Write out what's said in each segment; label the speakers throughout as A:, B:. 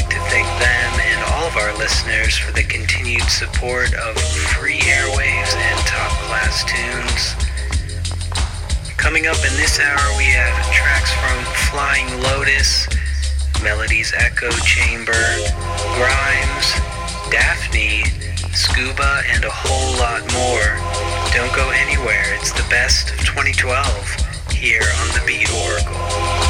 A: like to thank them and all of our listeners for the continued support of free airwaves and top class tunes. Coming up in this hour, we have tracks from Flying Lotus, Melody's Echo Chamber, Grimes, Daphni, Scuba, and a whole lot more. Don't go anywhere. It's the best of 2012 here on the Beat Oracle.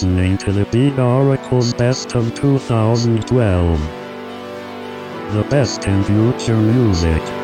B: Listening to the Beat Oracle's Best of 2012. The best in future music.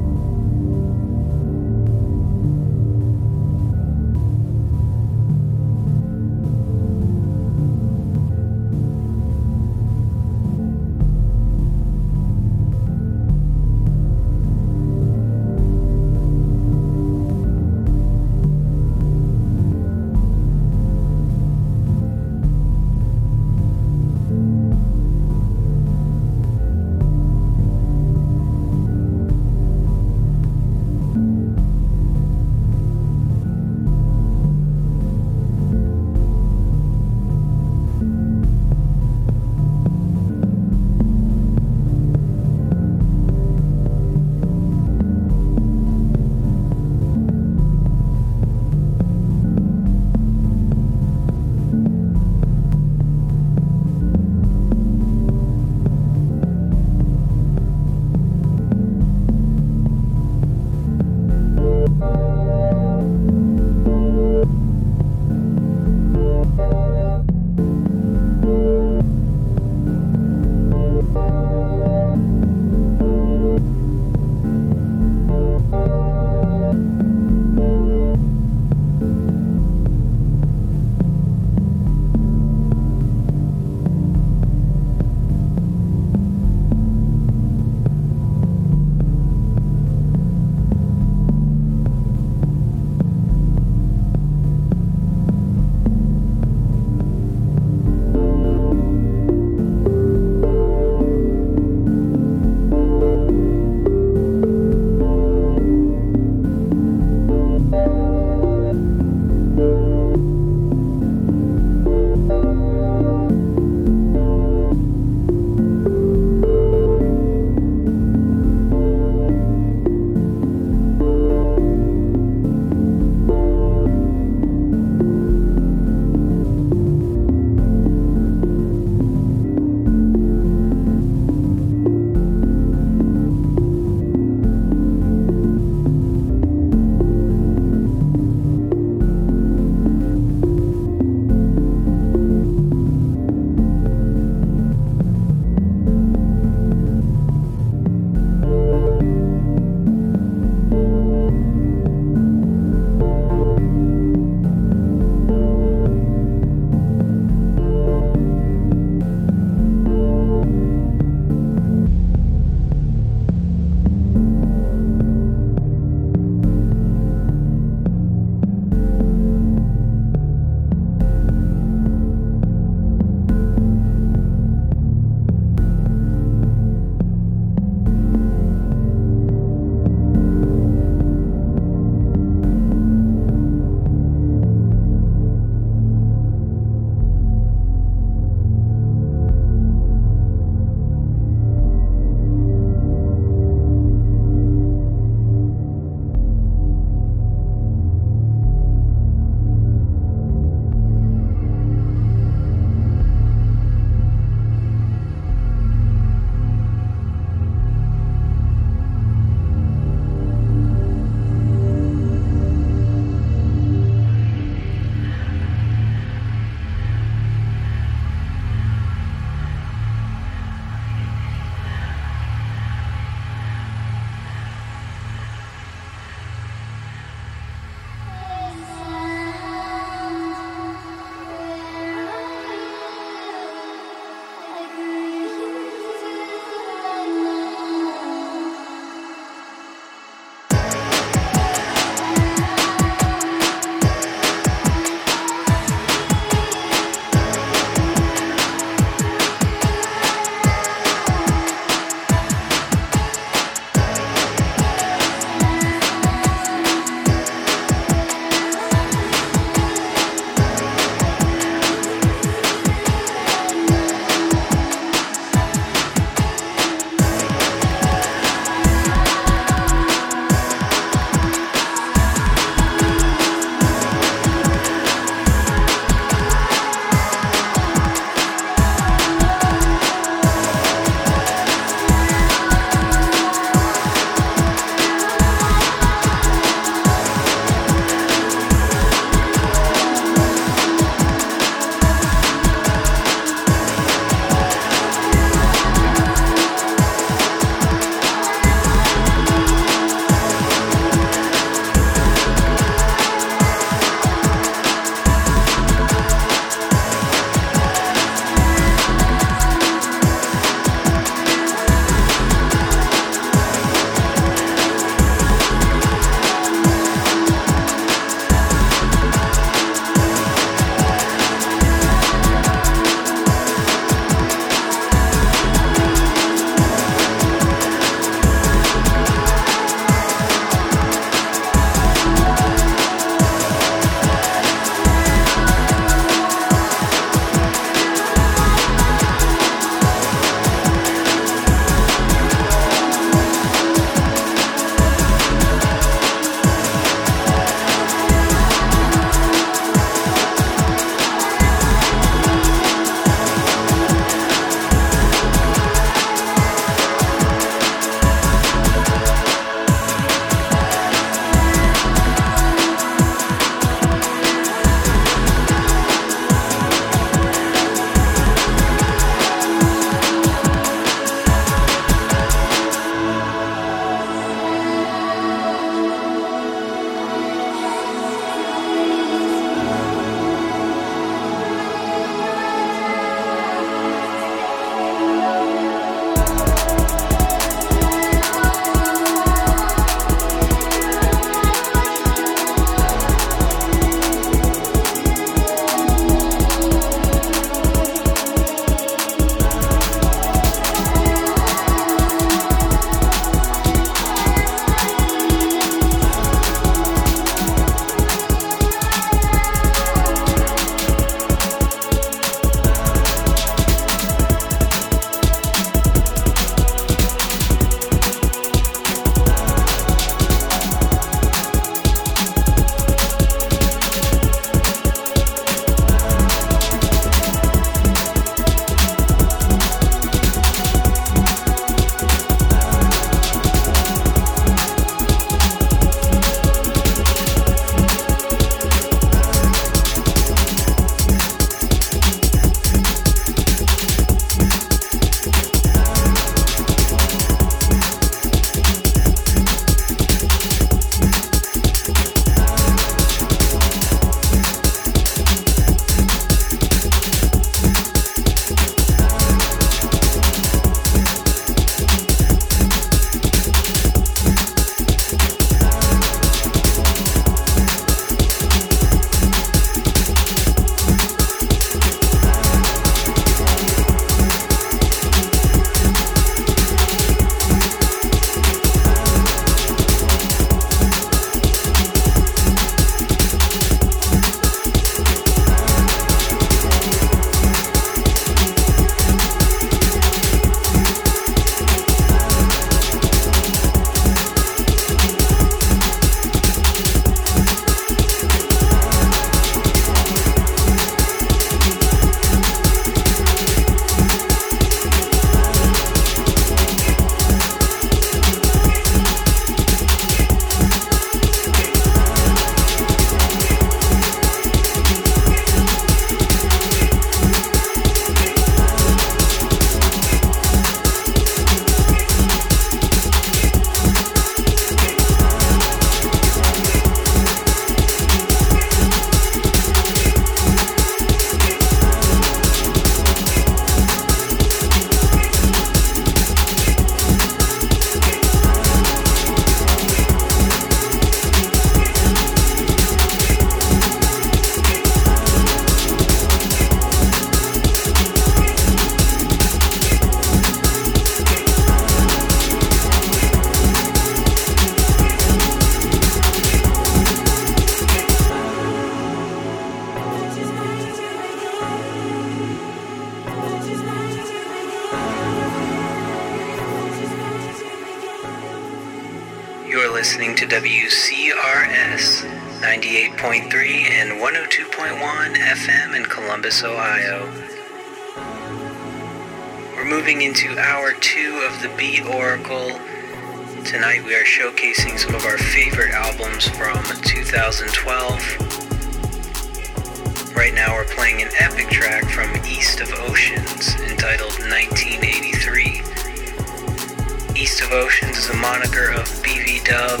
A: Tonight we are showcasing some of our favorite albums from 2012. Right now we're playing an epic track from East of Oceans entitled 1983. East of Oceans is a moniker of BV Dub,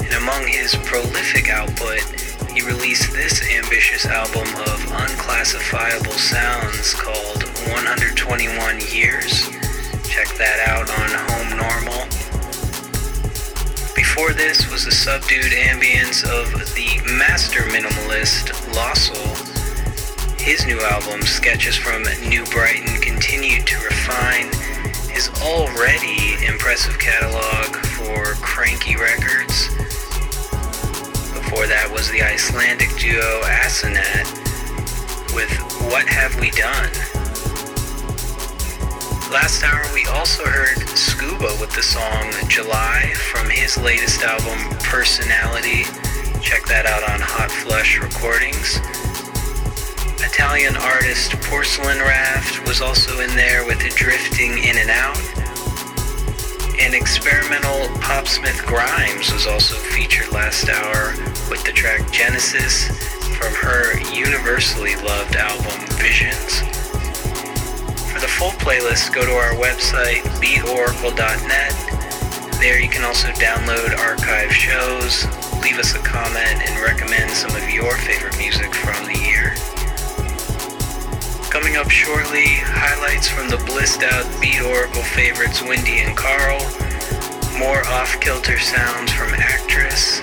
A: and among his prolific output, he released this ambitious album of unclassifiable sounds called 121 Years. That out on Home Normal. Before this was the subdued ambience of the master minimalist Loscil. His new album, Sketches from New Brighton, continued to refine his already impressive catalog for Kranky Records. Before that was the Icelandic duo Asenath with What Have We Done? Last hour we also heard Scuba with the song July from his latest album Personality. Check that out on Hot Flush Recordings. Italian artist Porcelain Raft was also in there with Drifting In and Out. And experimental Popsmith Grimes was also featured last hour with the track Genesis from her universally loved album Visions. For the full playlist, go to our website, beatoracle.net. There you can also download archive shows, leave us a comment, and recommend some of your favorite music from the year. Coming up shortly, highlights from the blissed out Beat Oracle favorites Windy and Carl, more off kilter sounds from Actress.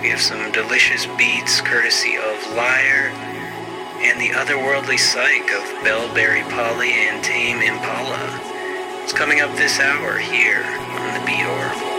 A: We have some delicious beats courtesy of Liar, and the otherworldly psych of Bellberry Polly and Tame Impala. It's coming up this hour here on the Beat Oracle.